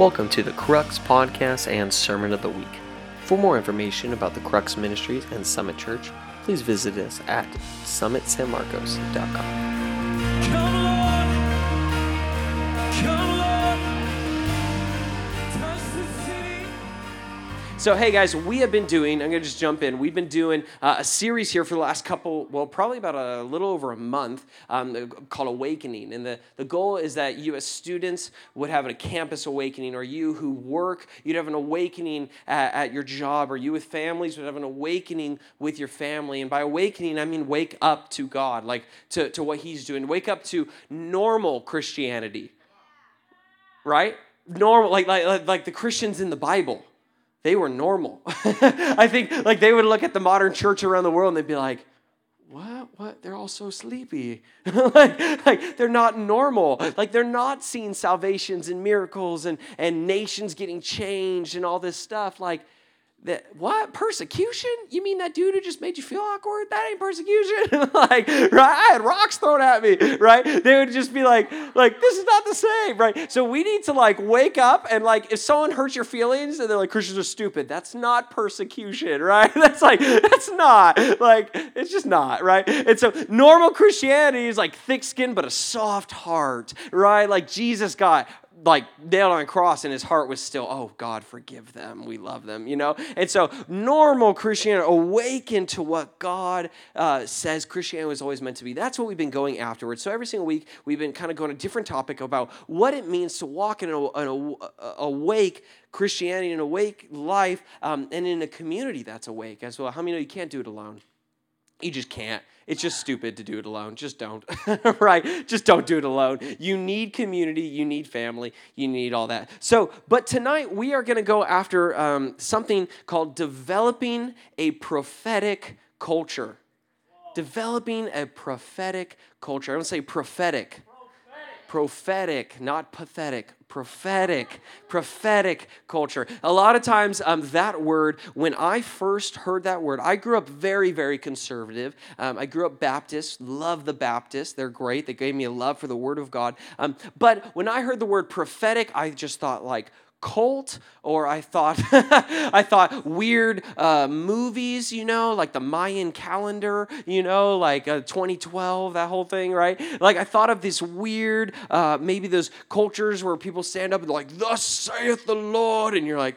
Welcome to the Crux Podcast and Sermon of the Week. For more information about the Crux Ministries and Summit Church, please visit us at summitsanmarcos.com. So, hey guys, we have been doing, I'm going to just jump in. We've been doing uh, a series here for the last couple, well, probably about a little over a month um, called Awakening. And the, the goal is that you, as students, would have a campus awakening, or you who work, you'd have an awakening at, at your job, or you with families would have an awakening with your family. And by awakening, I mean wake up to God, like to, to what He's doing. Wake up to normal Christianity, right? Normal, like, like, like the Christians in the Bible they were normal. I think like they would look at the modern church around the world and they'd be like, what? What? They're all so sleepy. like, like they're not normal. Like they're not seeing salvations and miracles and, and nations getting changed and all this stuff. Like that what persecution? You mean that dude who just made you feel awkward? That ain't persecution. like, right? I had rocks thrown at me, right? They would just be like, like, this is not the same, right? So we need to like wake up and like if someone hurts your feelings and they're like, Christians are stupid, that's not persecution, right? That's like, that's not like it's just not, right? And so normal Christianity is like thick skin but a soft heart, right? Like Jesus got like nailed on a cross and his heart was still oh god forgive them. We love them you know? And so normal christianity awaken to what god uh, says christianity was always meant to be. That's what we've been going afterwards. So every single week we've been kind of going a different topic about what it means to walk in an an awake christianity an awake life um, and in a community that's awake as well. How many know you can't do it alone you just can't. It's just stupid to do it alone. Just don't. right? Just don't do it alone. You need community. You need family. You need all that. So, but tonight we are going to go after um, something called developing a prophetic culture. Developing a prophetic culture. I don't say prophetic prophetic, not pathetic, prophetic, prophetic culture. A lot of times, um, that word, when I first heard that word, I grew up very, very conservative. Um, I grew up Baptist, love the Baptists. They're great. They gave me a love for the Word of God. Um, but when I heard the word prophetic, I just thought, like, cult or i thought i thought weird uh, movies you know like the mayan calendar you know like uh, 2012 that whole thing right? Like i thought of this weird uh, maybe those cultures where people stand up and like thus saith the lord and you're like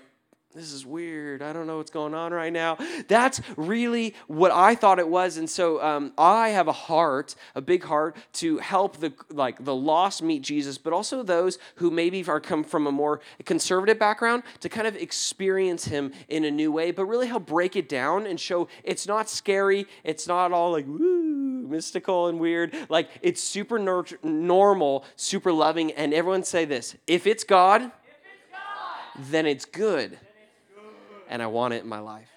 this is weird. I don't know what's going on right now. That's really what I thought it was, and so um, I have a heart, a big heart, to help the like the lost meet Jesus, but also those who maybe are come from a more conservative background to kind of experience Him in a new way, but really help break it down and show it's not scary. It's not all like woo, mystical and weird. Like it's super normal, super loving, and everyone say this: if it's God, if it's God then it's good and I want it in my life.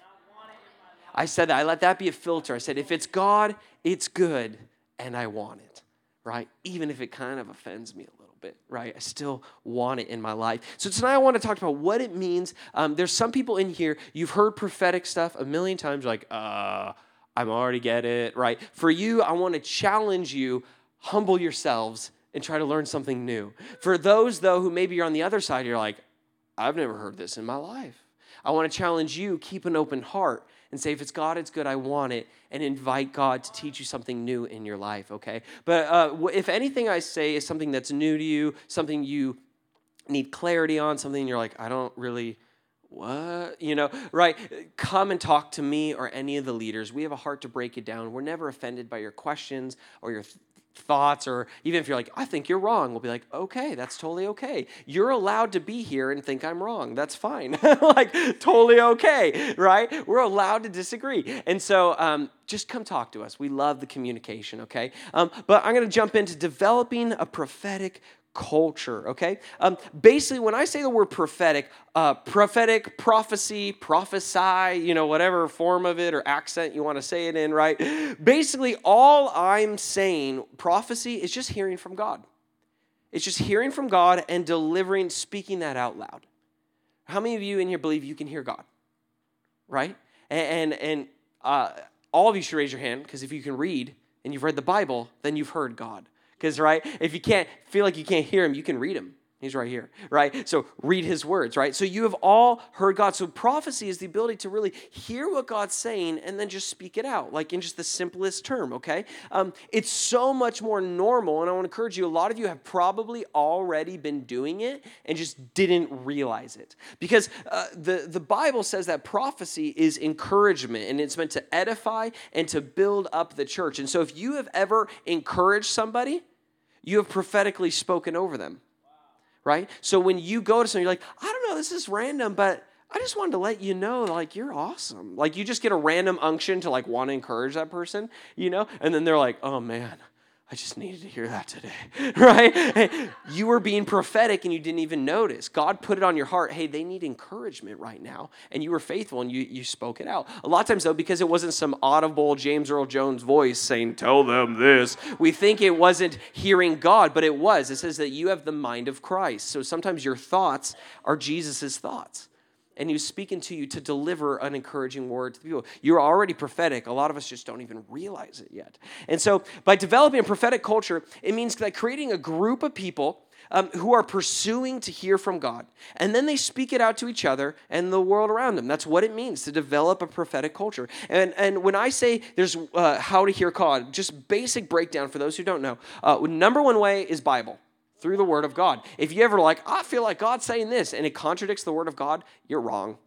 I said that. I let that be a filter. I said, if it's God, it's good, and I want it, right? Even if it kind of offends me a little bit, right? I still want it in my life. So tonight I want to talk about what it means. Um, there's some people in here, you've heard prophetic stuff a million times, like, uh, I'm already get it, right? For you, I want to challenge you, humble yourselves and try to learn something new. For those, though, who maybe you're on the other side, you're like, I've never heard this in my life. I want to challenge you keep an open heart and say, if it's God, it's good, I want it, and invite God to teach you something new in your life, okay? But uh, if anything I say is something that's new to you, something you need clarity on, something you're like, I don't really what? You know right? Come and talk to me or any of the leaders. We have a heart to break it down. We're never offended by your questions or your thoughts, or even if you're like, I think you're wrong, we'll be like, okay, that's totally okay. You're allowed to be here and think I'm wrong. That's fine. like, totally okay, right? We're allowed to disagree. And so, um, just come talk to us. We love the communication, okay? Um, but I'm going to jump into developing a prophetic culture, okay? Um, basically, when I say the word prophetic, uh, prophetic, prophecy, prophesy, you know, whatever form of it or accent you want to say it in, right? Basically, all I'm saying, prophecy, is just hearing from God. It's just hearing from God and delivering, speaking that out loud. How many of you in here believe you can hear God? Right? And, and, and uh, all of you should raise your hand because if you can read and you've read the Bible, then you've heard God. Because, right, if you can't feel like you can't hear him, you can read him. He's right here, right? So read his words, right? So you have all heard God. So prophecy is the ability to really hear what God's saying and then just speak it out, like in just the simplest term, okay? Um, it's so much more normal, and I want to encourage you. A lot of you have probably already been doing it and just didn't realize it, because uh, the the Bible says that prophecy is encouragement, and it's meant to edify and to build up the church. And so if you have ever encouraged somebody, you have prophetically spoken over them right? So when you go to someone, you're like, I don't know, this is random, but I just wanted to let you know, like, you're awesome. Like, you just get a random unction to, like, want to encourage that person, you know? And then they're like, oh, man, I just needed to hear that today, right? Hey, you were being prophetic and you didn't even notice. God put it on your heart, hey, they need encouragement right now. And you were faithful and you, you spoke it out. A lot of times, though, because it wasn't some audible James Earl Jones voice saying, tell them this, we think it wasn't hearing God, but it was. It says that you have the mind of Christ. So sometimes your thoughts are Jesus' thoughts and he's speaking to you to deliver an encouraging word to the people. You're already prophetic. A lot of us just don't even realize it yet. And so, by developing a prophetic culture, it means that creating a group of people um, who are pursuing to hear from God. And then they speak it out to each other and the world around them. That's what it means to develop a prophetic culture. And, and when I say there's uh, how to hear God, just basic breakdown for those who don't know. Uh, number one way is Bible through the Word of God. If you ever like, I feel like God's saying this, and it contradicts the Word of God, you're wrong.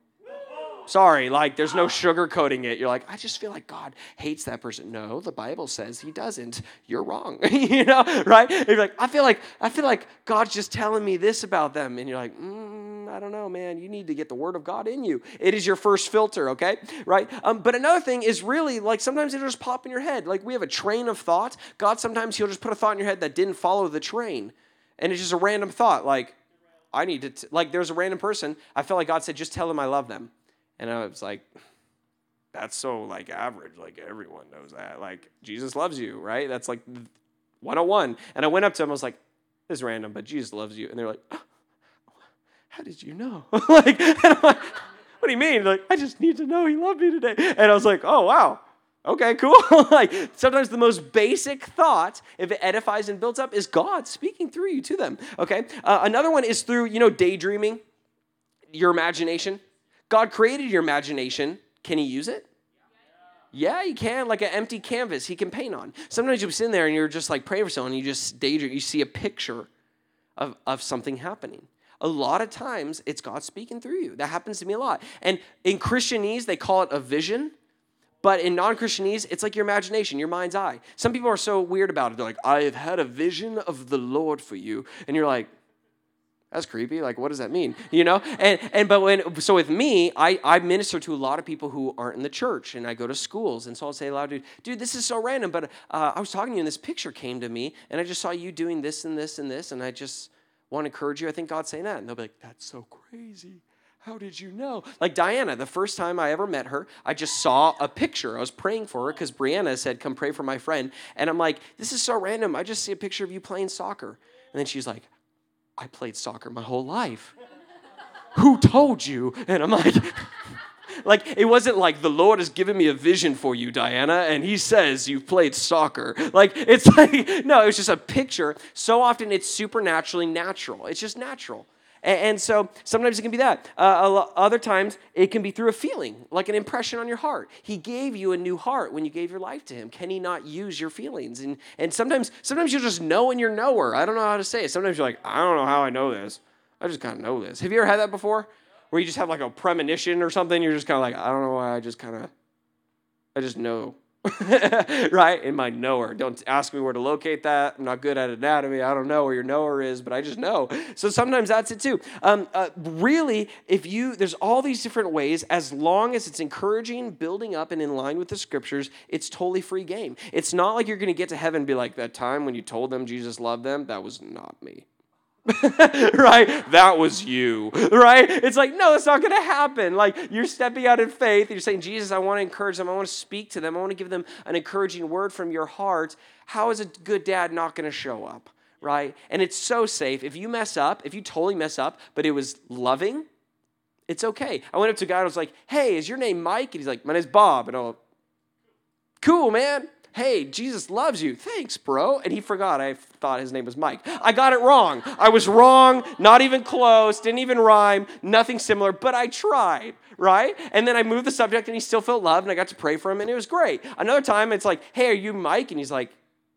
Sorry, like there's no sugarcoating it. You're like, I just feel like God hates that person. No, the Bible says He doesn't. You're wrong. you know, right? you're like, I feel like I feel like God's just telling me this about them, and you're like, mm, I don't know, man. You need to get the Word of God in you. It is your first filter, okay? Right? Um, but another thing is really like sometimes it'll just pop in your head. Like we have a train of thought. God sometimes He'll just put a thought in your head that didn't follow the train and it's just a random thought like i need to t-. like there's a random person i felt like god said just tell them i love them. And i was like that's so like average like everyone knows that like jesus loves you right? That's like 101 and i went up to him i was like this is random but jesus loves you. And they're like oh, how did you know? Like, like what do you mean? Like i just need to know he loved me today. And i was like oh wow Okay, cool. like sometimes the most basic thought, if it edifies and builds up, is God speaking through you to them. Okay. Uh, another one is through you know daydreaming, your imagination. God created your imagination. Can He use it? Yeah, he can. Like an empty canvas, he can paint on. Sometimes you sit in there and you're just like praying for someone, you just daydream. You see a picture of, of something happening. A lot of times, it's God speaking through you. That happens to me a lot. And in Christianese, they call it a vision. But in non Christianese, it's like your imagination, your mind's eye. Some people are so weird about it. They're like, I've had a vision of the Lord for you. And you're like, that's creepy. Like, what does that mean? You know? And and but when so with me, I, I minister to a lot of people who aren't in the church and I go to schools. And so I'll say aloud, dude, dude, this is so random, but uh, I was talking to you and this picture came to me and I just saw you doing this and this and this, and I just want to encourage you. I think God's saying that. And they'll be like, that's so crazy. How did you know? Like Diana, the first time I ever met her, I just saw a picture. I was praying for her because Brianna said, Come pray for my friend. And I'm like, This is so random. I just see a picture of you playing soccer. And then she's like, I played soccer my whole life. Who told you? And I'm like, like it wasn't like the lord has given me a vision for you diana and he says you've played soccer like it's like no it was just a picture so often it's supernaturally natural it's just natural and, so sometimes it can be that. Uh, other times it can be through a feeling, like an impression on your heart. He gave you a new heart when you gave your life to Him. Can He not use your feelings? And, and sometimes, sometimes you just know and you're knower. I don't know how to say it. Sometimes you're like, I don't know how I know this. I just kind of know this. Have you ever had that before? Where you just have like a premonition or something? You're just kind of like, I don't know why. I just kind of, I just know. right? In my knower. Don't ask me where to locate that. I'm not good at anatomy. I don't know where your knower is, but I just know. So sometimes that's it too. Um, uh, really, if you, there's all these different ways, as long as it's encouraging, building up, and in line with the scriptures, it's totally free game. It's not like you're going to get to heaven and be like, that time when you told them Jesus loved them, that was not me. right? That was you, right? It's like, no, it's not going to happen. Like, you're stepping out in faith. You're saying, Jesus, I want to encourage them. I want to speak to them. I want to give them an encouraging word from your heart. How is a good dad not going to show up, right? And it's so safe. If you mess up, if you totally mess up, but it was loving, it's okay. I went up to a guy and I was like, hey, is your name Mike? And he's like, my name's Bob. And I'm like, cool, man. Hey, Jesus loves you. Thanks, bro. And he forgot. I thought his name was Mike. I got it wrong. I was wrong, not even close, didn't even rhyme, nothing similar, but I tried, right? And then I moved the subject and he still felt loved and I got to pray for him and it was great. Another time it's like, hey, are you Mike? And he's like,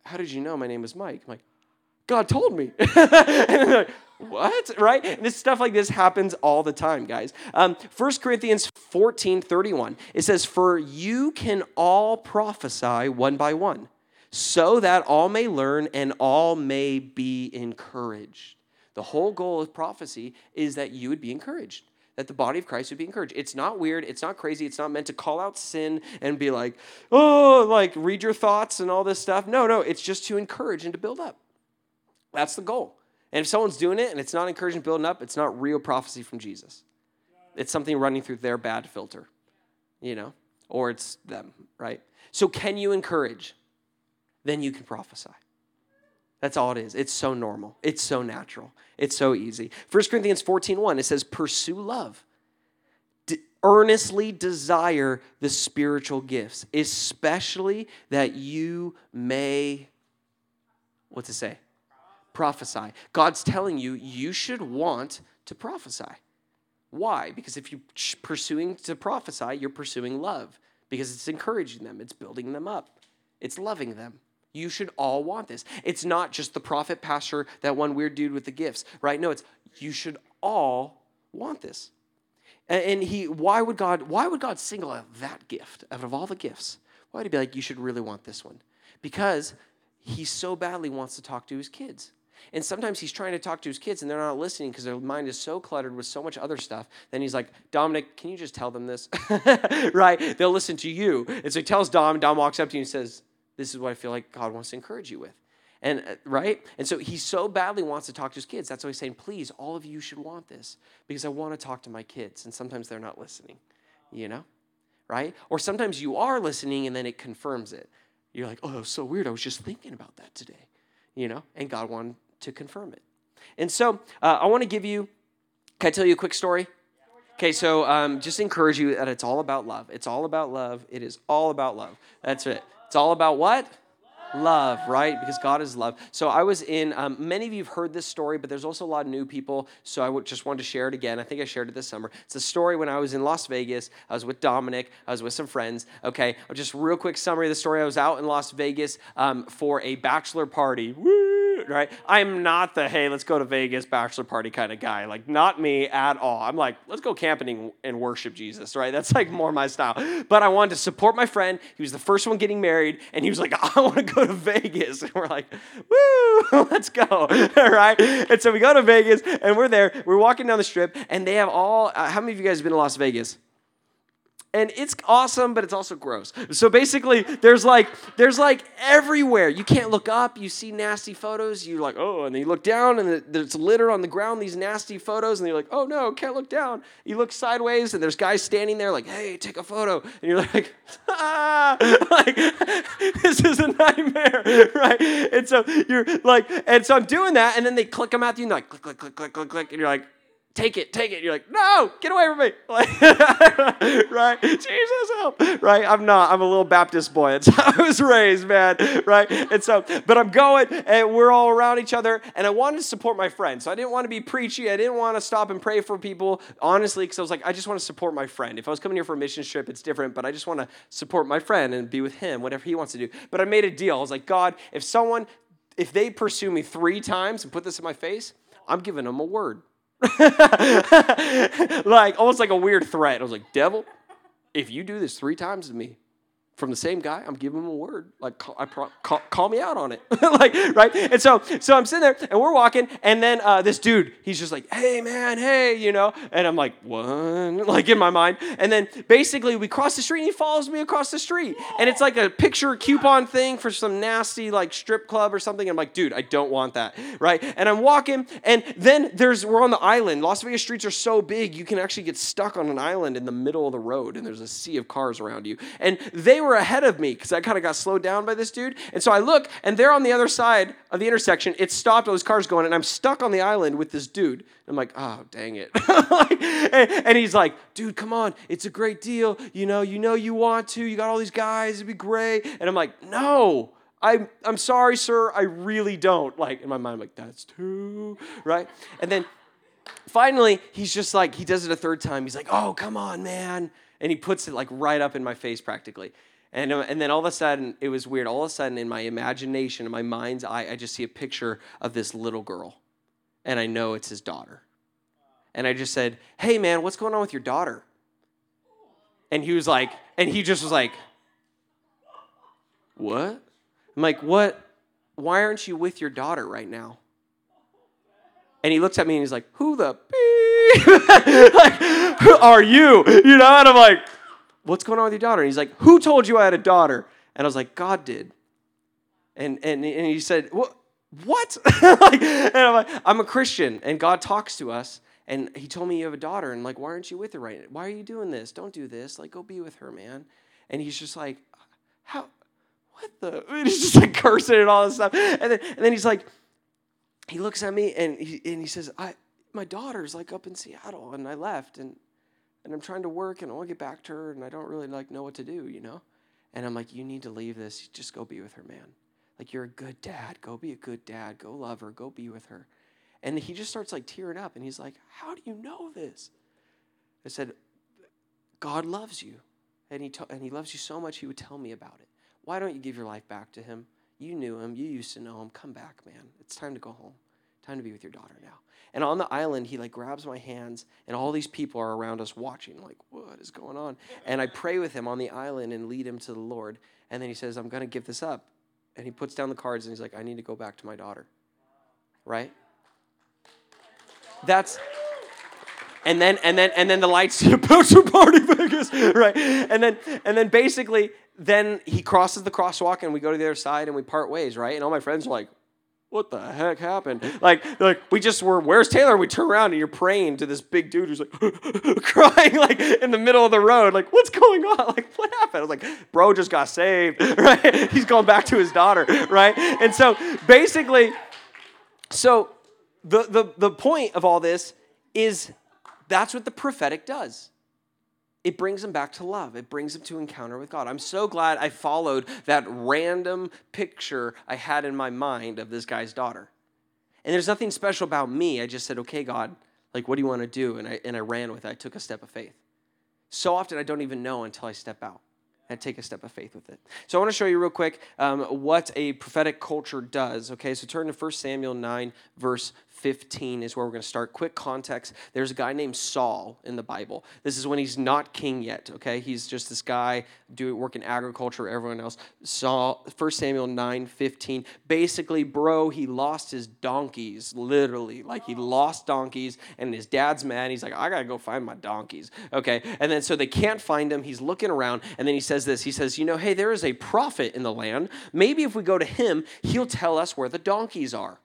how did you know my name is Mike? I'm like, God told me. and like, what? Right? And this stuff like this happens all the time, guys. Um, 1 Corinthians 14 31, it says, For you can all prophesy one by one, so that all may learn and all may be encouraged. The whole goal of prophecy is that you would be encouraged that the body of Christ would be encouraged. It's not weird. It's not crazy. It's not meant to call out sin and be like, oh, like read your thoughts and all this stuff. No, no. It's just to encourage and to build up. That's the goal. And if someone's doing it and it's not encouraging building up, it's not real prophecy from Jesus. It's something running through their bad filter, you know, or it's them, right? So, can you encourage? Then you can prophesy. That's all it is. It's so normal. It's so natural. It's so easy. 1 Corinthians 14 1, it says, Pursue love. D- earnestly desire the spiritual gifts, especially that you may, what's it say? Prophesy. God's telling you, you should want to prophesy. Why? Because if you're pursuing to prophesy, you're pursuing love because it's encouraging them, it's building them up, it's loving them. You should all want this. It's not just the prophet, pastor, that one weird dude with the gifts, right? No, it's you should all want this. And he, why would God, why would God single out that gift out of all the gifts? Why would he be like, you should really want this one? Because he so badly wants to talk to his kids. And sometimes he's trying to talk to his kids and they're not listening because their mind is so cluttered with so much other stuff. Then he's like, Dominic, can you just tell them this? right? They'll listen to you. And so he tells Dom, Dom walks up to you and says, this is what I feel like God wants to encourage you with. And uh, right? And so he so badly wants to talk to his kids. That's why he's saying, please, all of you should want this because I want to talk to my kids. And sometimes they're not listening, you know? Right? Or sometimes you are listening and then it confirms it. You're like, oh, so weird. I was just thinking about that today, you know? And God wanted to confirm it. And so uh, I want to give you, can I tell you a quick story? Okay, so um, just encourage you that it's all about love. It's all about love. It is all about love. That's it. It's all about what? Love, right? Because God is love. So I was in, um, many of you have heard this story, but there's also a lot of new people. So I just wanted to share it again. I think I shared it this summer. It's a story when I was in Las Vegas. I was with Dominic, I was with some friends. Okay, just real quick summary of the story. I was out in Las Vegas um, for a bachelor party. Woo! Right? I'm not the hey, let's go to Vegas bachelor party kind of guy. Like, not me at all. I'm like, let's go camping and worship Jesus, right? That's like more my style. But I wanted to support my friend. He was the first one getting married, and he was like, I want to go to Vegas. And we're like, woo, let's go, right? And so we go to Vegas, and we're there. We're walking down the strip, and they have all. Uh, how many of you guys have been to Las Vegas? And it's awesome but it's also gross. So basically there's like there's like everywhere. You can't look up. You see nasty photos. You're like oh and then you look down and there's litter on the ground these nasty photos and you're like oh no can't look down. You look sideways and there's guys standing there like hey take a photo. And you're like ah like this is a nightmare right? And so you're like and so i'm doing that and then they click them at you and like click click click click click click and you're like take it, take it. You're like, no, get away from me. Right? Jesus help. Right? I'm not. I'm a little Baptist boy. How I was raised, man. Right? And so, but I'm going and we're all around each other and I wanted to support my friend. So I didn't want to be preachy. I didn't want to stop and pray for people, honestly, because I was like, I just want to support my friend. If I was coming here for a mission trip, it's different, but I just want to support my friend and be with him, whatever he wants to do. But I made a deal. I was like, God, if someone, if they pursue me three times and put this in my face, I'm giving them a word. like almost like a weird threat. I was like, devil, if you do this three times to me, from the same guy, I'm giving him a word. Like, call, I pro- call, call, me out on it. like, right? And so, so I'm sitting there and we're walking, and then uh, this dude, he's just like, hey, man, hey, you know? And I'm like, what? Like, in my mind. And then basically, we cross the street and he follows me across the street. And it's like a picture coupon thing for some nasty, like, strip club or something. I'm like, dude, I don't want that, right? And I'm walking, and then there's, we're on the island. Las Vegas streets are so big, you can actually get stuck on an island in the middle of the road, and there's a sea of cars around you. And they were ahead of me because I kind of got slowed down by this dude. And so I look, and they're on the other side of the intersection. It stopped, all those cars going, and I'm stuck on the island with this dude. I'm like, oh, dang it. And, and he's like, dude, come on. It's a great deal. You know, you know you want to. You got all these guys. It'd be great. And I'm like, no. I'm, I'm sorry, sir. I really don't. Like, in my mind, I'm like, that's two, right? And then finally, he's just like, he does it a third time. He's like, oh, come on, man. And he puts it like right up in my face practically. And, uh, and then all of a sudden, it was weird. All of a sudden, in my imagination, in my mind's eye, I just see a picture of this little girl. And I know it's his daughter. And I just said, hey, man, what's going on with your daughter? And he was like, and he just was like, what? I'm like, what? Why aren't you with your daughter right now? And he looks at me and he's like, who the beep? like, who are you? You know, and I'm like, what's going on with your daughter? And he's like, who told you I had a daughter? And I was like, God did. And, and, and he said, what? What? like, and I'm like, I'm a Christian and God talks to us. And he told me you have a daughter. And like, why aren't you with her right now? Why are you doing this? Don't do this. Like, go be with her, man. And he's just like, how? What the? And he's just like cursing and all this stuff. And then, and then he's like, he looks at me and he, and he says, I, my daughter's like up in Seattle and I left and, and I'm trying to work and I want to get back to her and I don't really like know what to do, you know? And I'm like, you need to leave this. Just go be with her, man. Like, you're a good dad. Go be a good dad. Go love her. Go be with her. And he just starts like tearing up and he's like, how do you know this? I said, God loves you. And he, to- and he loves you so much, he would tell me about it. Why don't you give your life back to him? You knew him. You used to know him. Come back, man. It's time to go home. Time to be with your daughter now. And on the island, he like grabs my hands, and all these people are around us watching, like, what is going on? And I pray with him on the island and lead him to the Lord. And then he says, I'm going to give this up. And he puts down the cards and he's like, I need to go back to my daughter. Right? That's and then and then and then the lights bachelor party Vegas, right? And then and then basically then he crosses the crosswalk and we go to the other side and we part ways, right? And all my friends are like, "What the heck happened?" Like like we just were, "Where's Taylor?" we turn around and you're praying to this big dude who's like crying like in the middle of the road, like, "What's going on?" Like, "What happened?" I was like, "Bro just got saved." Right? He's going back to his daughter, right? And so basically so the the the point of all this is that's what the prophetic does. It brings them back to love. It brings them to encounter with God. I'm so glad I followed that random picture I had in my mind of this guy's daughter. And there's nothing special about me. I just said, okay, God, like, what do you want to do? And I, and I ran with it. I took a step of faith. So often I don't even know until I step out and take a step of faith with it. So I want to show you real quick um, what a prophetic culture does. Okay, so turn to 1 Samuel 9, verse 15 is where we're going to start. Quick context there's a guy named Saul in the Bible. This is when he's not king yet, okay? He's just this guy doing work in agriculture, everyone else. Saul, 1 Samuel 9 15. Basically, bro, he lost his donkeys, literally. Like he lost donkeys, and his dad's mad. He's like, I got to go find my donkeys, okay? And then so they can't find him. He's looking around, and then he says this He says, You know, hey, there is a prophet in the land. Maybe if we go to him, he'll tell us where the donkeys are,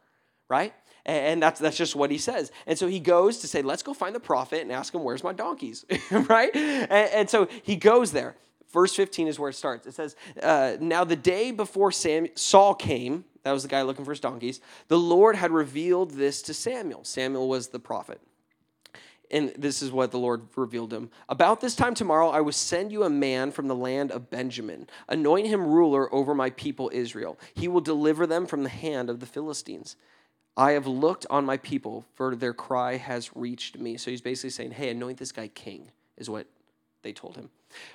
right? And that's, that's just what he says. And so he goes to say, let's go find the prophet and ask him, where's my donkeys? right? And, and, so he goes there. Verse 15 is where it starts. It says, uh, Now the day before Sam, Saul came, that was the guy looking for his donkeys, the Lord had revealed this to Samuel. Samuel was the prophet. And this is what the Lord revealed him. About this time tomorrow, I will send you a man from the land of Benjamin. Anoint him ruler over my people Israel. He will deliver them from the hand of the Philistines. I have looked on my people, for their cry has reached me. So he's basically saying, Hey, anoint this guy king, is what they told him.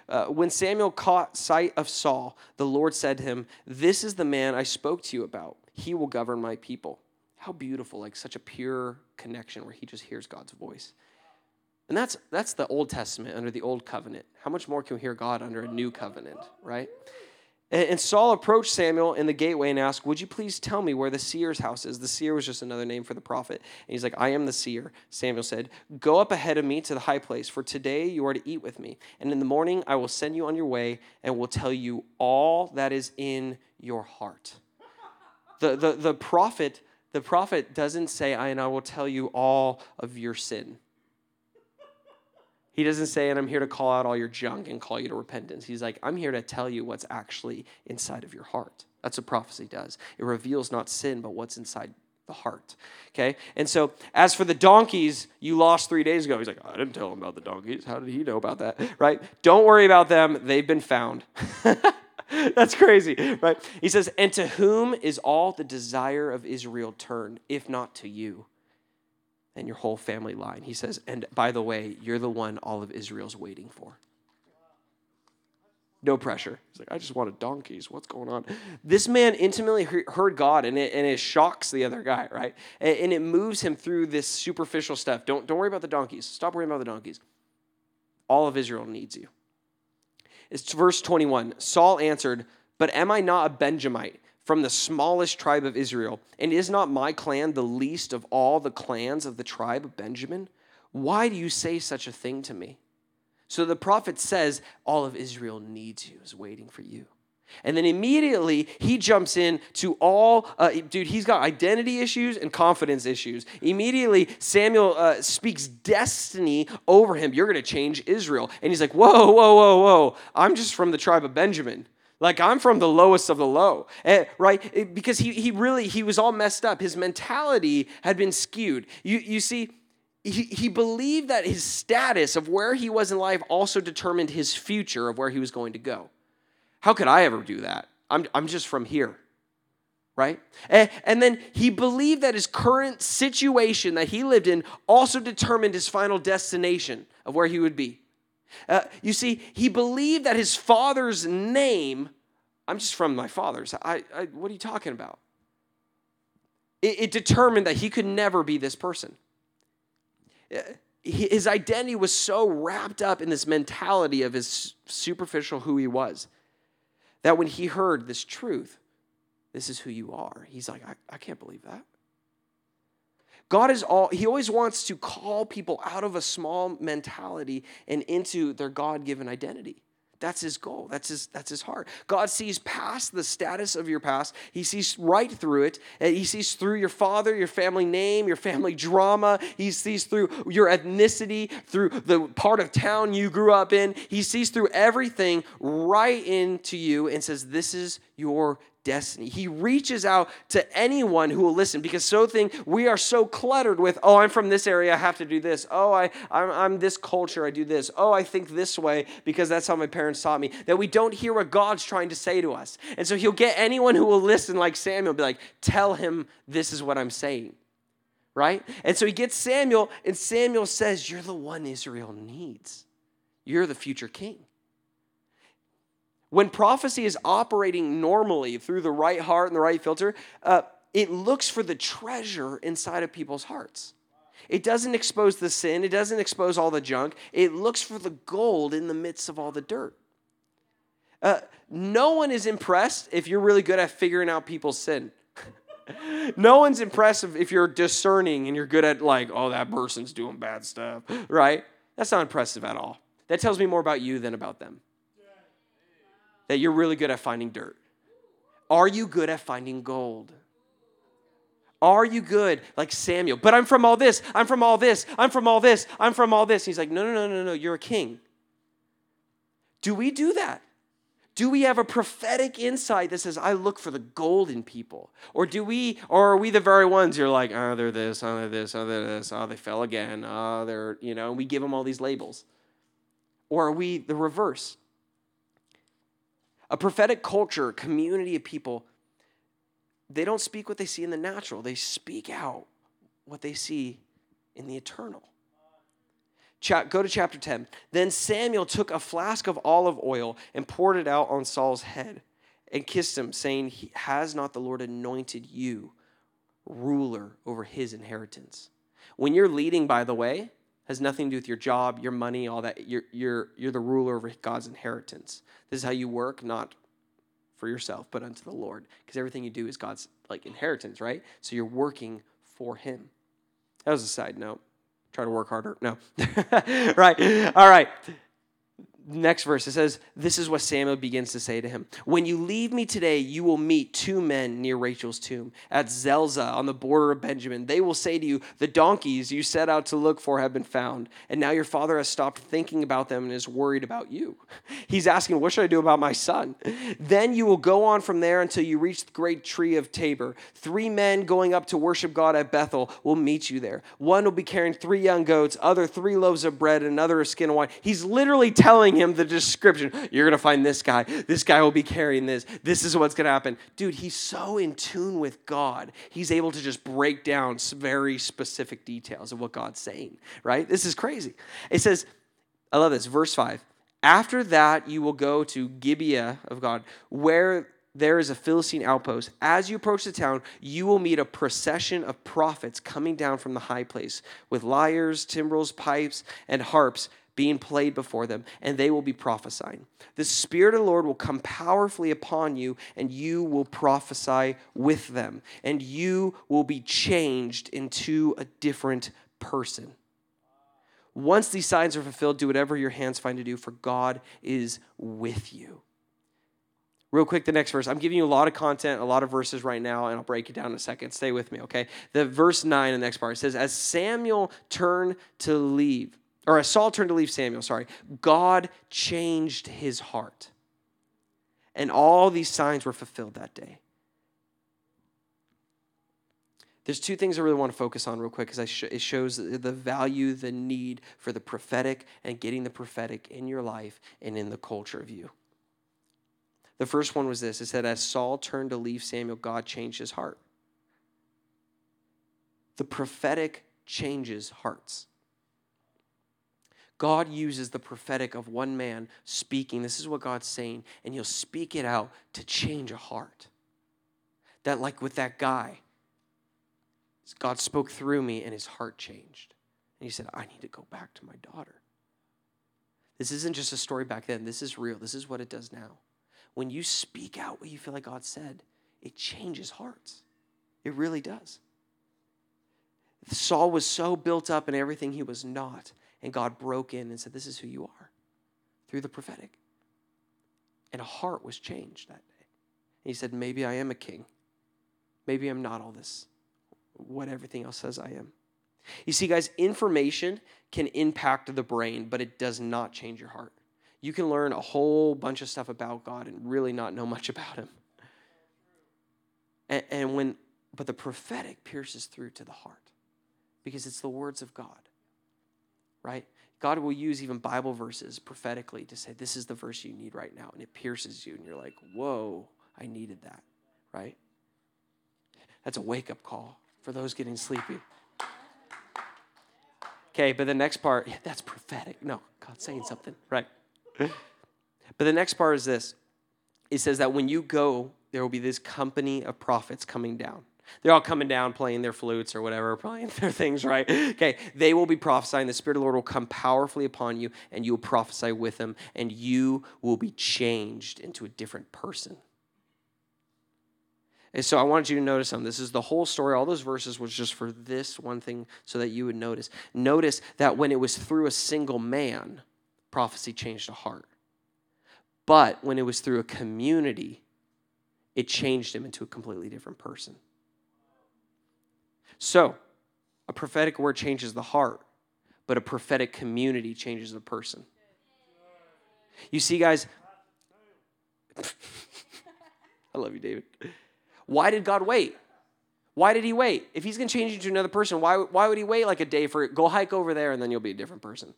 Uh, when Samuel caught sight of Saul, the Lord said to him, This is the man I spoke to you about. He will govern my people. How beautiful, like such a pure connection where he just hears God's voice. And that's, that's the Old Testament under the Old Covenant. How much more can we hear God under a new covenant, right? And Saul approached Samuel in the gateway and asked, Would you please tell me where the seer's house is? The seer was just another name for the prophet. And he's like, I am the seer. Samuel said, Go up ahead of me to the high place, for today you are to eat with me. And in the morning I will send you on your way and will tell you all that is in your heart. The, the, the prophet the prophet doesn't say, I and I will tell you all of your sin. He doesn't say, and I'm here to call out all your junk and call you to repentance. He's like, I'm here to tell you what's actually inside of your heart. That's what prophecy does. It reveals not sin, but what's inside the heart. Okay? And so, as for the donkeys you lost three days ago, he's like, I didn't tell him about the donkeys. How did he know about that? Right? Don't worry about them. They've been found. That's crazy, right? He says, And to whom is all the desire of Israel turned, if not to you? And your whole family line. He says, And by the way, you're the one all of Israel's waiting for. No pressure. He's like, I just wanted donkeys. What's going on? This man intimately heard God, and it, and it shocks the other guy, right? And, and it moves him through this superficial stuff. Don't, don't worry about the donkeys. Stop worrying about the donkeys. All of Israel needs you. It's verse 21. Saul answered, But am I not a Benjamite from the smallest tribe of Israel? And is not my clan the least of all the clans of the tribe of Benjamin? Why do you say such a thing to me? So the prophet says, All of Israel needs you, is waiting for you. And then immediately he jumps in to all, uh, dude, he's got identity issues and confidence issues. Immediately, Samuel uh, speaks destiny over him. You're going to change Israel. And he's like, whoa, whoa, whoa, whoa. I'm just from the tribe of Benjamin. Like I'm from the lowest of the low, eh, right? Eh, Because he, he really, he was all messed up. His mentality had been skewed. You, you see, he, he believed that his status of where he was in life also determined his future of where he was going to go. How could I ever do that? I'm, I'm just from here, right? And, and then he believed that his current situation that he lived in also determined his final destination of where he would be. Uh, you see, he believed that his father's name, I'm just from my father's. I, I, what are you talking about? It, it determined that he could never be this person his identity was so wrapped up in this mentality of his superficial who he was that when he heard this truth, this is who you are, he's like, I, I can't believe that. God is all, he always wants to call people out of a small mentality and into their God given identity. That's his goal. That's his, that's his heart. God sees past the status of your past. He sees right through it. Uh, he sees through your father, your family name, your family drama. He sees through your ethnicity, through the part of town you grew up in. He sees through everything right into you and says, This is your destiny. He reaches out to anyone who will listen because so think we are so cluttered with, oh, I'm from this area, I have to do this. Oh, I, I'm, I'm this culture, I do this. Oh, I think this way because that's how my parents taught me. That we don't hear what God's trying to say to us. And so he'll get anyone who will listen like Samuel, be like, tell him this is what I'm saying. Right? And so he gets Samuel, and Samuel says, You're the one Israel needs. You're the future king. When prophecy is operating normally through the right heart and the right filter, uh, it looks for the treasure inside of people's hearts. It doesn't expose the sin, it doesn't expose all the junk. It looks for the gold in the midst of all the dirt. Uh, no one is impressed if you're really good at figuring out people's sin. no one's impressed if you're discerning and you're good at, like, oh, that person's doing bad stuff, right? That's not impressive at all. That tells me more about you than about them that you're really good at finding dirt? Are you good at finding gold? Are you good like Samuel? But I'm from all this, I'm from all this, I'm from all this, I'm from all this. He's like, no, no, no, no, no, you're a king. Do we do that? Do we have a prophetic insight that says, I look for the gold in people? Or do we, or are we the very ones you're like, oh, they're this, oh, they're this, oh, they're this, oh, they fell again, oh, they're, you know, and we give them all these labels? Or are we the reverse? A prophetic culture, community of people, they don't speak what they see in the natural, they speak out what they see in the eternal. Cha- go to chapter 10. Then Samuel took a flask of olive oil and poured it out on Saul's head and kissed him, saying, Has not the Lord anointed you ruler over his inheritance? When you're leading, by the way, has nothing to do with your job, your money, all that. You're, you're, you're the ruler over God's inheritance. This is how you work, not for yourself, but unto the Lord. Because everything you do is God's like inheritance, right? So you're working for Him. That was a side note. Try to work harder. No. right. All right. Next verse, it says, This is what Samuel begins to say to him. When you leave me today, you will meet two men near Rachel's tomb at Zelzah on the border of Benjamin. They will say to you, The donkeys you set out to look for have been found. And now your father has stopped thinking about them and is worried about you. He's asking, What should I do about my son? Then you will go on from there until you reach the great tree of Tabor. Three men going up to worship God at Bethel will meet you there. One will be carrying three young goats, other three loaves of bread, and another a skin of wine. He's literally telling him the description. You're going to find this guy. This guy will be carrying this. This is what's going to happen. Dude, he's so in tune with God. He's able to just break down very specific details of what God's saying, right? This is crazy. It says, I love this, verse 5. After that, you will go to Gibeah of God, where there is a Philistine outpost. As you approach the town, you will meet a procession of prophets coming down from the high place with lyres, timbrels, pipes, and harps being played before them, and they will be prophesying. The Spirit of the Lord will come powerfully upon you, and you will prophesy with them, and you will be changed into a different person. Once these signs are fulfilled, do whatever your hands find to do, for God is with you. Real quick, the next verse. I'm giving you a lot of content, a lot of verses right now, and I'll break it down in a second. Stay with me, okay? The verse 9 in the next part says, As Samuel turned to leave, or as Saul turned to leave Samuel, sorry, God changed his heart. And all these signs were fulfilled that day. There's two things I really want to focus on real quick because sh- it shows the value, the need for the prophetic and getting the prophetic in your life and in the culture of you. The first one was this it said, As Saul turned to leave Samuel, God changed his heart. The prophetic changes hearts. God uses the prophetic of one man speaking. This is what God's saying, and you'll speak it out to change a heart. That, like with that guy, God spoke through me and his heart changed. And he said, I need to go back to my daughter. This isn't just a story back then, this is real. This is what it does now. When you speak out what you feel like God said, it changes hearts. It really does. Saul was so built up in everything he was not, and God broke in and said, This is who you are through the prophetic. And a heart was changed that day. And he said, Maybe I am a king. Maybe I'm not all this what everything else says I am. You see, guys, information can impact the brain, but it does not change your heart. You can learn a whole bunch of stuff about God and really not know much about Him. And, and when, but the prophetic pierces through to the heart because it's the words of God, right? God will use even Bible verses prophetically to say, This is the verse you need right now. And it pierces you, and you're like, Whoa, I needed that, right? That's a wake up call for those getting sleepy. Okay, but the next part, yeah, that's prophetic. No, God's saying something, right? but the next part is this it says that when you go, there will be this company of prophets coming down. They're all coming down playing their flutes or whatever, playing their things, right? Okay, they will be prophesying. The Spirit of the Lord will come powerfully upon you, and you will prophesy with them, and you will be changed into a different person. And so I wanted you to notice something. This is the whole story. All those verses was just for this one thing so that you would notice. Notice that when it was through a single man, prophecy changed a heart. But when it was through a community, it changed him into a completely different person. So, a prophetic word changes the heart, but a prophetic community changes the person. You see, guys, I love you, David. Why did God wait? Why did he wait? If he's going to change you to another person, why, why would he wait like a day for? Go hike over there and then you'll be a different person.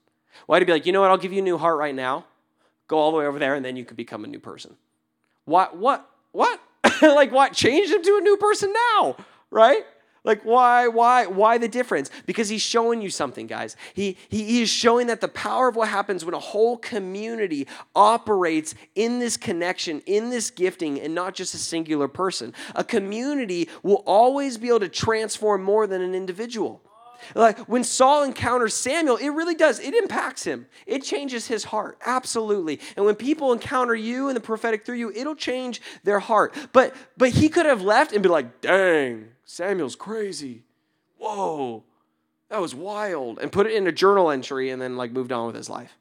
Why did he be like, you know what, I'll give you a new heart right now. Go all the way over there and then you could become a new person. What, what, what? like what? Change him to a new person now, right? Like why, why, why the difference? Because he's showing you something, guys. He, he, is showing that the power of what happens when a whole community operates in this connection, in this gifting, and not just a singular person. A community will always be able to transform more than an individual. Like when Saul encounters Samuel, it really does. It impacts him. It changes his heart. Absolutely. And when people encounter you and the prophetic through you, it'll change their heart. But but he could have left and be like, dang, Samuel's crazy. Whoa, that was wild. And put it in a journal entry and then like moved on with his life.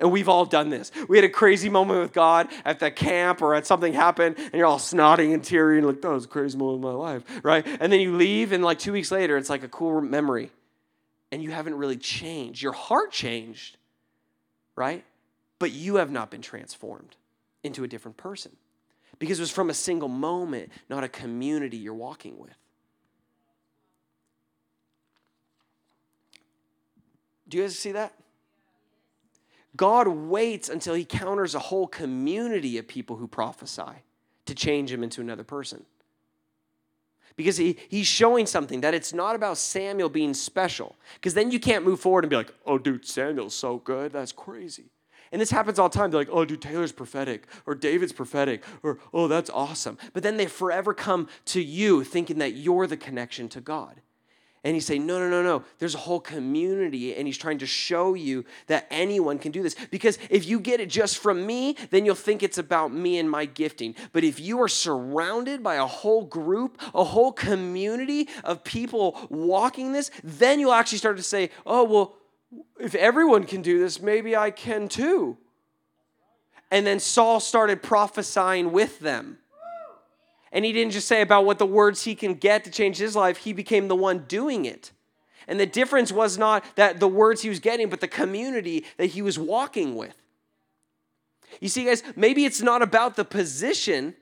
And we've all done this. We had a crazy moment with God at the camp or at something happened, and you're all snotting and teary and like, that was a crazy moment of my life, right? And then you leave, and like two weeks later, it's like a cool memory. And you haven't really changed. Your heart changed, right? But you have not been transformed into a different person because it was from a single moment, not a community you're walking with. Do you guys see that? God waits until he counters a whole community of people who prophesy to change him into another person. Because he, he's showing something that it's not about Samuel being special. Because then you can't move forward and be like, oh, dude, Samuel's so good. That's crazy. And this happens all the time. They're like, oh, dude, Taylor's prophetic, or David's prophetic, or oh, that's awesome. But then they forever come to you thinking that you're the connection to God. And he's saying, no, no, no, no. There's a whole community, and he's trying to show you that anyone can do this. Because if you get it just from me, then you'll think it's about me and my gifting. But if you are surrounded by a whole group, a whole community of people walking this, then you'll actually start to say, oh, well, if everyone can do this, maybe I can too. And then Saul started prophesying with them. And he didn't just say about what the words he can get to change his life, he became the one doing it. And the difference was not that the words he was getting, but the community that he was walking with. You see, guys, maybe it's not about the position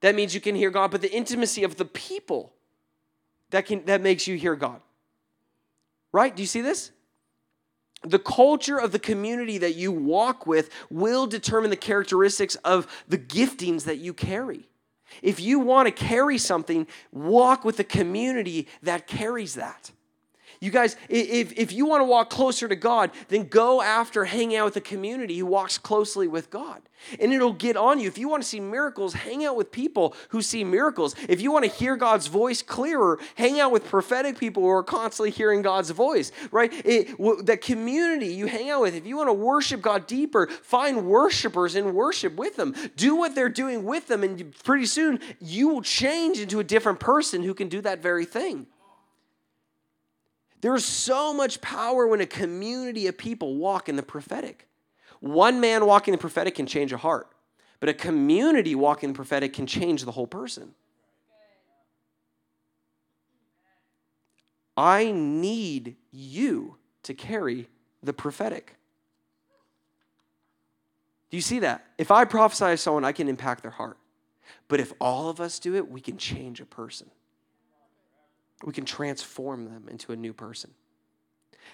that means you can hear God, but the intimacy of the people that, can, that makes you hear God. Right? Do you see this? the culture of the community that you walk with will determine the characteristics of the giftings that you carry. If you want to carry something, walk with a community that carries that. You guys, if, if you want to walk closer to God, then go after hanging out with a community who walks closely with God. And it'll get on you. If you want to see miracles, hang out with people who see miracles. If you want to hear God's voice clearer, hang out with prophetic people who are constantly hearing God's voice, right? It, the community you hang out with, if you want to worship God deeper, find worshipers and worship with them. Do what they're doing with them, and pretty soon you will change into a different person who can do that very thing. There's so much power when a community of people walk in the prophetic. One man walking the prophetic can change a heart, but a community walking the prophetic can change the whole person. I need you to carry the prophetic. Do you see that? If I prophesy to someone, I can impact their heart. But if all of us do it, we can change a person we can transform them into a new person.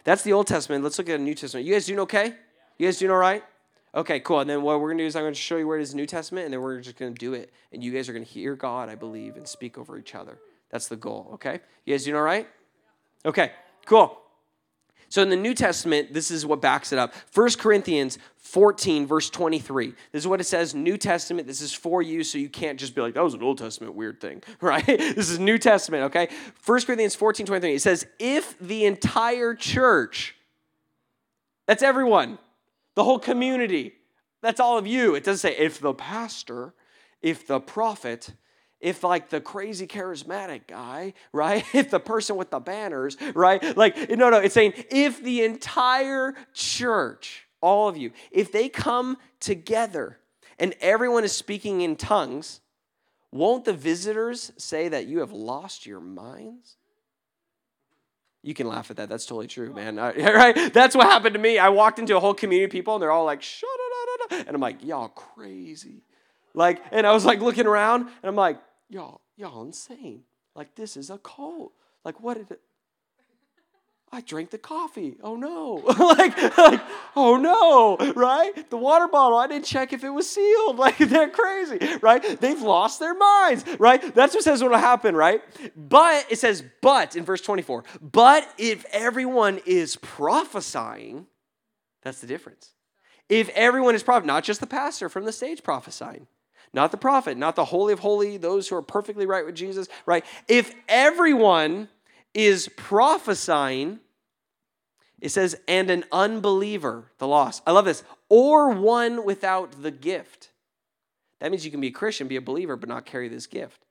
That's the Old Testament. Let's look at the New Testament. You guys doing okay? You guys doing all right? Okay, cool. And then what we're going to do is I'm going to show you where it is New Testament, and then we're just going to do it. And you guys are going to hear God, I believe, and speak over each other. That's the goal, okay? You guys doing all right? Okay, cool. So in the New Testament, this is what backs it up. 1 Corinthians 14, verse 23. This is what it says New Testament. This is for you, so you can't just be like, that was an Old Testament weird thing, right? this is New Testament, okay? 1 Corinthians 14, 23. It says, if the entire church, that's everyone, the whole community, that's all of you. It doesn't say if the pastor, if the prophet, if like the crazy charismatic guy, right? If the person with the banners, right? Like, no, no, it's saying if the entire church, all of you, if they come together and everyone is speaking in tongues, won't the visitors say that you have lost your minds? You can laugh at that. That's totally true, man. Right? That's what happened to me. I walked into a whole community of people and they're all like, shut up. And I'm like, y'all crazy. Like, and I was like looking around and I'm like, y'all, y'all insane. Like this is a cult. Like what did it? I drank the coffee. Oh no. like, like, oh no, right? The water bottle, I didn't check if it was sealed. Like, they're crazy, right? They've lost their minds, right? That's what says what will happen, right? But it says, but in verse 24, but if everyone is prophesying, that's the difference. If everyone is prophesying, not just the pastor from the stage prophesying, not the prophet, not the holy of holy, those who are perfectly right with Jesus, right? If everyone is prophesying, it says, and an unbeliever, the lost. I love this. Or one without the gift. That means you can be a Christian, be a believer, but not carry this gift.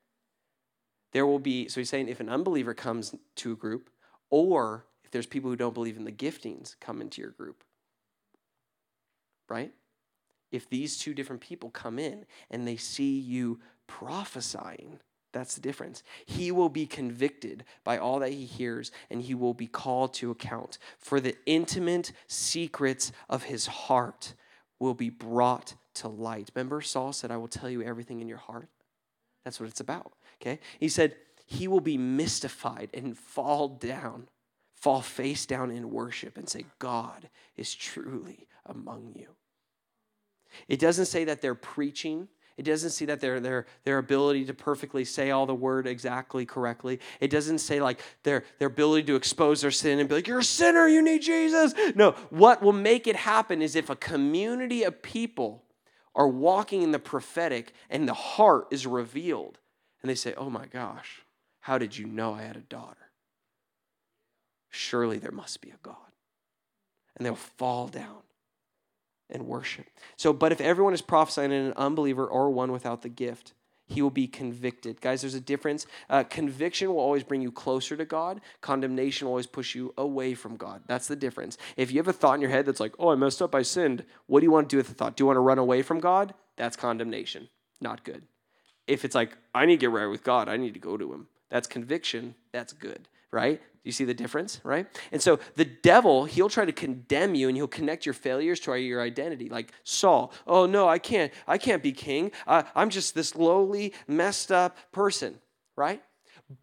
There will be, so he's saying if an unbeliever comes to a group, or if there's people who don't believe in the giftings come into your group. right? If these two different people come in and they see you prophesying, that's the difference. He will be convicted by all that he hears, and he will be called to account. For the intimate secrets of his heart will be brought to light. Remember, Saul said, I will tell you everything in your heart? That's what it's about. Okay? He said, He will be mystified and fall down, fall face down in worship and say, God is truly among you. It doesn't say that they're preaching it doesn't say that their, their, their ability to perfectly say all the word exactly correctly. It doesn't say like their, their ability to expose their sin and be like, you're a sinner, you need Jesus. No, what will make it happen is if a community of people are walking in the prophetic and the heart is revealed and they say, oh my gosh, how did you know I had a daughter? Surely there must be a God. And they'll fall down and worship. So, but if everyone is prophesying in an unbeliever or one without the gift, he will be convicted. Guys, there's a difference. Uh, conviction will always bring you closer to God. Condemnation will always push you away from God. That's the difference. If you have a thought in your head that's like, oh, I messed up, I sinned, what do you want to do with the thought? Do you want to run away from God? That's condemnation. Not good. If it's like, I need to get right with God, I need to go to Him, that's conviction. That's good right? You see the difference, right? And so the devil, he'll try to condemn you and he'll connect your failures to your identity. Like Saul, oh no, I can't, I can't be king. I'm just this lowly, messed up person, right?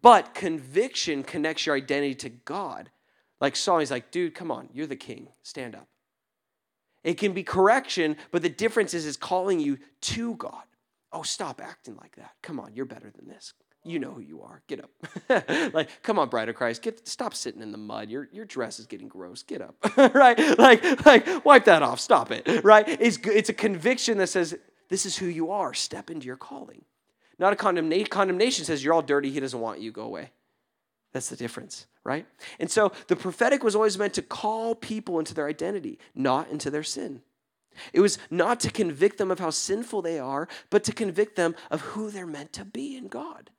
But conviction connects your identity to God. Like Saul, he's like, dude, come on, you're the king. Stand up. It can be correction, but the difference is is calling you to God. Oh, stop acting like that. Come on, you're better than this you know who you are. Get up. like, come on, bride of Christ. Get stop sitting in the mud. Your your dress is getting gross. Get up. right? Like, like, wipe that off. Stop it. Right? It's it's a conviction that says, this is who you are. Step into your calling. Not a condemnation. Condemnation says you're all dirty, he doesn't want you, go away. That's the difference, right? And so the prophetic was always meant to call people into their identity, not into their sin. It was not to convict them of how sinful they are, but to convict them of who they're meant to be in God.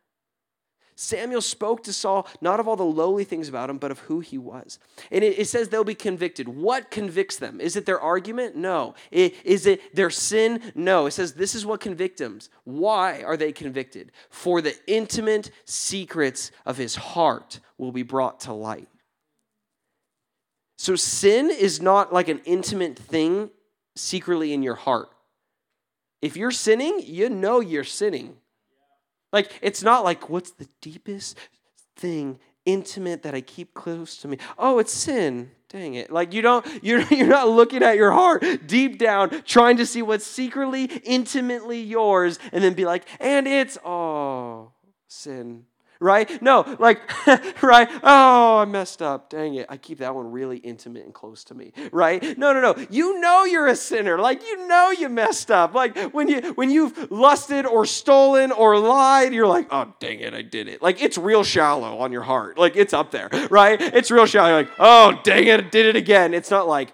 Samuel spoke to Saul not of all the lowly things about him, but of who he was. And it, it says they'll be convicted. What convicts them? Is it their argument? No. It, is it their sin? No. It says this is what convicts them. Why are they convicted? For the intimate secrets of his heart will be brought to light. So sin is not like an intimate thing secretly in your heart. If you're sinning, you know you're sinning. Like, it's not like, what's the deepest thing intimate that I keep close to me? Oh, it's sin. Dang it. Like, you don't, you're, you're not looking at your heart deep down, trying to see what's secretly, intimately yours, and then be like, and it's, oh, sin right? No, like, right? Oh, I messed up. Dang it. I keep that one really intimate and close to me, right? No, no, no. You know you're a sinner. Like, you know you messed up. Like, when, you, when you've lusted or stolen or lied, you're like, oh, dang it, I did it. Like, it's real shallow on your heart. Like, it's up there, right? It's real shallow. You're like, oh, dang it, I did it again. It's not like,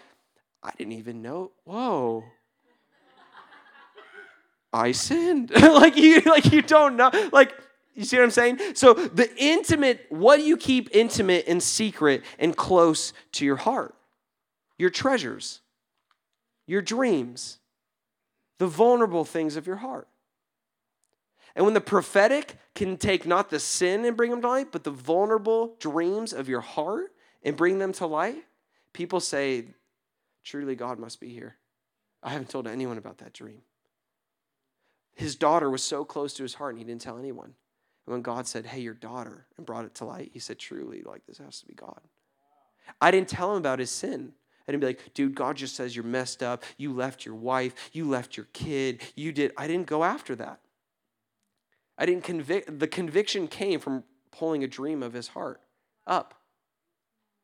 I didn't even know. Whoa. I sinned. like you like you don't know. Like you see what I'm saying? So, the intimate, what do you keep intimate and secret and close to your heart? Your treasures, your dreams, the vulnerable things of your heart. And when the prophetic can take not the sin and bring them to light, but the vulnerable dreams of your heart and bring them to light, people say, truly God must be here. I haven't told anyone about that dream. His daughter was so close to his heart and he didn't tell anyone. And when God said, Hey, your daughter, and brought it to light, he said, Truly, like this has to be God. I didn't tell him about his sin. I didn't be like, dude, God just says you're messed up. You left your wife. You left your kid. You did. I didn't go after that. I didn't convict. The conviction came from pulling a dream of his heart up.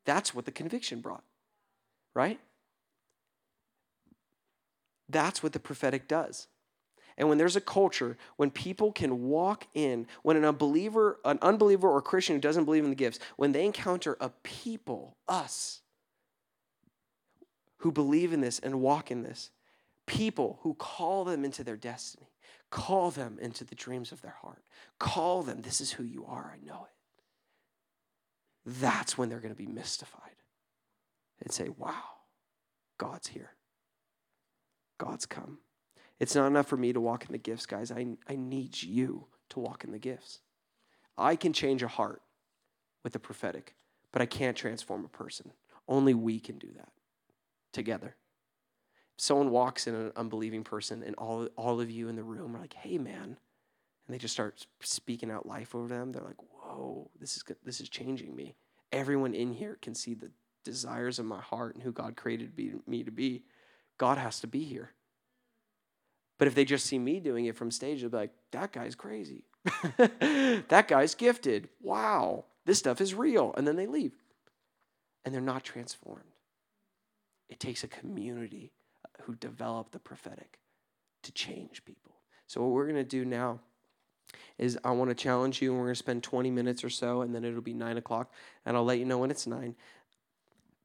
That's what the conviction brought, right? That's what the prophetic does. And when there's a culture, when people can walk in, when an unbeliever, an unbeliever or Christian who doesn't believe in the gifts, when they encounter a people, us, who believe in this and walk in this, people who call them into their destiny, call them into the dreams of their heart, call them, this is who you are, I know it. That's when they're going to be mystified and say, wow, God's here. God's come. It's not enough for me to walk in the gifts, guys. I, I need you to walk in the gifts. I can change a heart with the prophetic, but I can't transform a person. Only we can do that together. If someone walks in an unbelieving person and all, all of you in the room are like, hey, man, and they just start speaking out life over them, they're like, whoa, this is, good. this is changing me. Everyone in here can see the desires of my heart and who God created me to be. God has to be here. But if they just see me doing it from stage, they'll be like, that guy's crazy. that guy's gifted. Wow, this stuff is real. And then they leave. And they're not transformed. It takes a community uh, who develop the prophetic to change people. So, what we're going to do now is I want to challenge you, and we're going to spend 20 minutes or so, and then it'll be 9 o'clock, and I'll let you know when it's 9.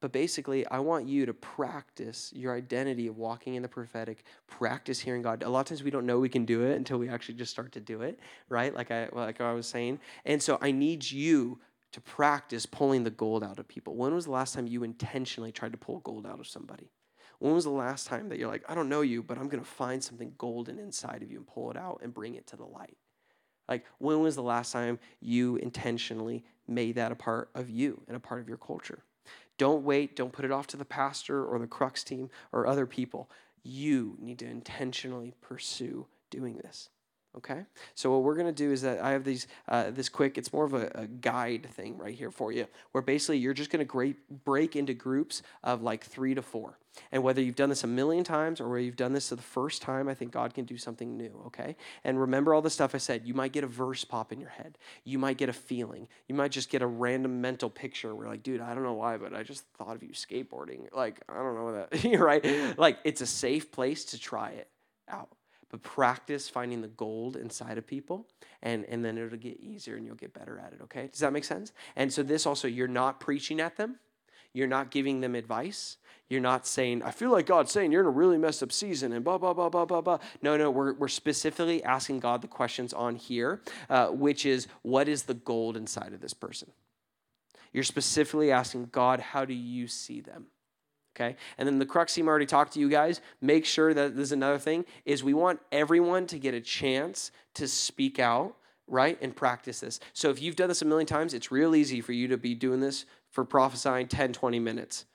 But basically, I want you to practice your identity of walking in the prophetic, practice hearing God. A lot of times we don't know we can do it until we actually just start to do it, right? Like I like I was saying. And so I need you to practice pulling the gold out of people. When was the last time you intentionally tried to pull gold out of somebody? When was the last time that you're like, I don't know you, but I'm going to find something golden inside of you and pull it out and bring it to the light? Like, when was the last time you intentionally made that a part of you and a part of your culture? Don't wait. Don't put it off to the pastor or the crux team or other people. You need to intentionally pursue doing this. Okay, so what we're gonna do is that I have these uh, this quick. It's more of a, a, guide thing right here for you, where basically you're just gonna great, break into groups of like three to four. And whether you've done this a million times or whether you've done this for the first time, I think God can do something new. Okay, and remember all the stuff I said. You might get a verse pop in your head. You might get a feeling. You might just get a random mental picture where like, dude, I don't know why, but I just thought of you skateboarding. Like I don't know that. You're right? Like it's a safe place to try it out but practice finding the gold inside of people and, and then it'll get easier and you'll get better at it okay? Does that make sense? And so this also you're not preaching at them. You're not giving them advice. You're not saying i feel like god's saying you're in a really messed up season and blah blah blah blah blah blah. No no we're, we're specifically asking god the questions on here uh, which is what is the gold inside of this person? You're specifically asking god how do you see them okay? And then the crux team already talked to you guys make sure that this is another thing is we want everyone to get a chance to speak out right and practice this. So if you've done this a million times it's real easy for you to be doing this for prophesying 10 20 minutes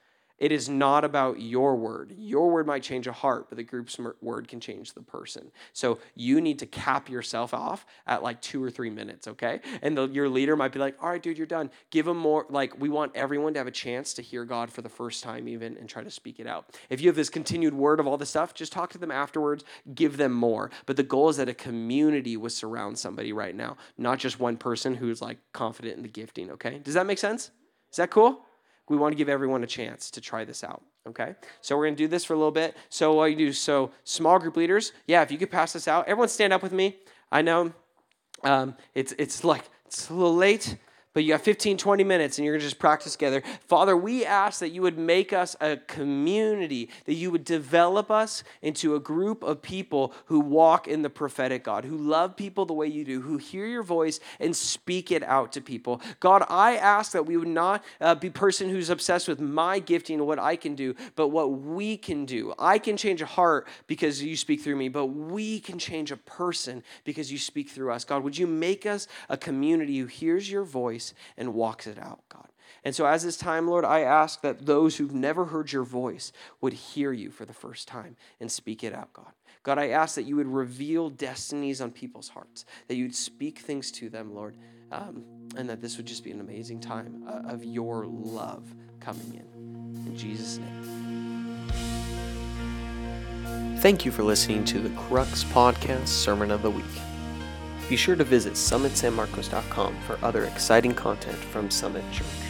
it is not about your word. Your word might change a heart, but the group's word can change the person. So you need to cap yourself off at like two or three minutes, okay? And the, your leader might be like, all right, dude, you're done. Give them more. Like, we want everyone to have a chance to hear God for the first time, even, and try to speak it out. If you have this continued word of all this stuff, just talk to them afterwards, give them more. But the goal is that a community would surround somebody right now, not just one person who's like confident in the gifting, okay? Does that make sense? Is that cool? We want to give everyone a chance to try this out. Okay, so we're gonna do this for a little bit. So what you do? So small group leaders, yeah. If you could pass this out, everyone stand up with me. I know um, it's it's like it's a little late, but you got 15, 20 minutes and you're going to just practice together. Father, we ask that you would make us a community, that you would develop us into a group of people who walk in the prophetic, God, who love people the way you do, who hear your voice and speak it out to people. God, I ask that we would not uh, be person who's obsessed with my gifting and what I can do, but what we can do. I can change a heart because you speak through me, but we can change a person because you speak through us. God, would you make us a community who hears your voice? Voice and walks it out, God. And so, as this time, Lord, I ask that those who've never heard your voice would hear you for the first time and speak it out, God. God, I ask that you would reveal destinies on people's hearts, that you'd speak things to them, Lord, um, and that this would just be an amazing time uh, of your love coming in. In Jesus' name. Thank you for listening to the Crux Podcast Sermon of the Week. Be sure to visit summitsanmarcos.com for other exciting content from Summit Church.